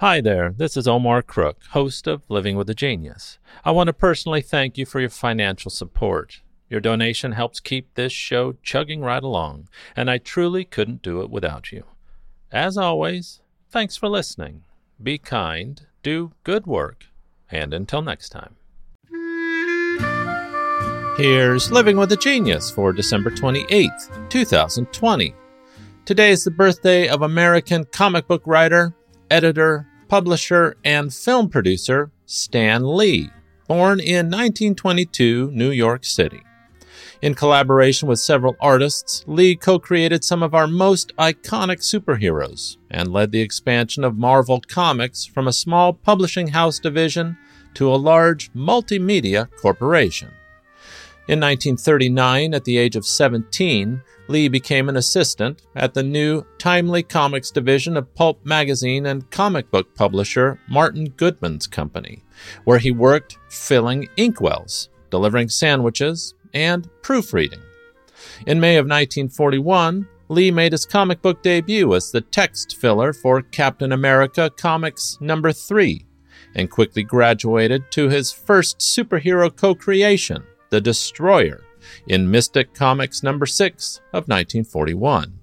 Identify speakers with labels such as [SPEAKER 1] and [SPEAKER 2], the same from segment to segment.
[SPEAKER 1] Hi there, this is Omar Crook, host of Living with a Genius. I want to personally thank you for your financial support. Your donation helps keep this show chugging right along, and I truly couldn't do it without you. As always, thanks for listening. Be kind, do good work, and until next time. Here's Living with a Genius for December 28th, 2020. Today is the birthday of American comic book writer, editor, publisher, and film producer Stan Lee, born in 1922, New York City. In collaboration with several artists, Lee co created some of our most iconic superheroes and led the expansion of Marvel Comics from a small publishing house division to a large multimedia corporation. In 1939, at the age of 17, Lee became an assistant at the new Timely Comics division of pulp magazine and comic book publisher Martin Goodman's company, where he worked filling inkwells, delivering sandwiches, and proofreading. In May of 1941, Lee made his comic book debut as the text filler for Captain America Comics number 3 and quickly graduated to his first superhero co creation, The Destroyer, in Mystic Comics number 6 of 1941.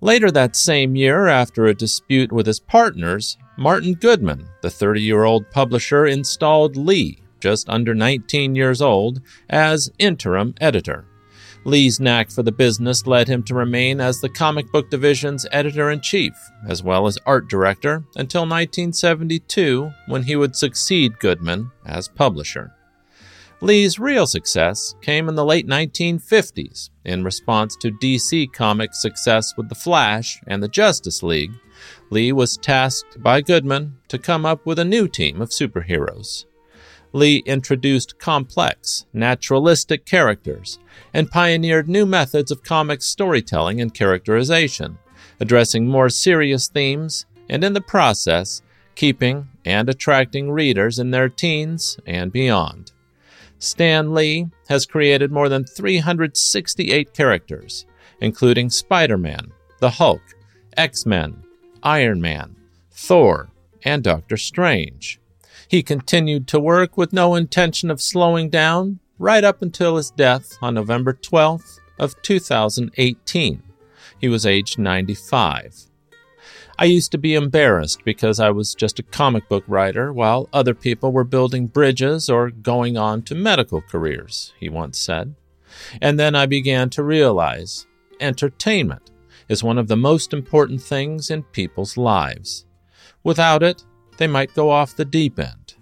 [SPEAKER 1] Later that same year, after a dispute with his partners, Martin Goodman, the 30 year old publisher, installed Lee, just under 19 years old, as interim editor. Lee's knack for the business led him to remain as the comic book division's editor in chief, as well as art director, until 1972, when he would succeed Goodman as publisher. Lee's real success came in the late 1950s in response to DC Comics' success with The Flash and the Justice League. Lee was tasked by Goodman to come up with a new team of superheroes. Lee introduced complex, naturalistic characters and pioneered new methods of comic storytelling and characterization, addressing more serious themes and, in the process, keeping and attracting readers in their teens and beyond. Stan Lee has created more than 368 characters, including Spider Man, the Hulk, X Men, Iron Man, Thor, and Doctor Strange. He continued to work with no intention of slowing down right up until his death on November 12th of 2018. He was aged 95. I used to be embarrassed because I was just a comic book writer while other people were building bridges or going on to medical careers, he once said. And then I began to realize entertainment is one of the most important things in people's lives. Without it, they might go off the deep end.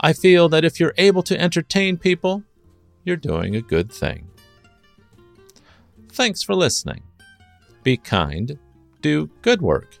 [SPEAKER 1] I feel that if you're able to entertain people, you're doing a good thing. Thanks for listening. Be kind, do good work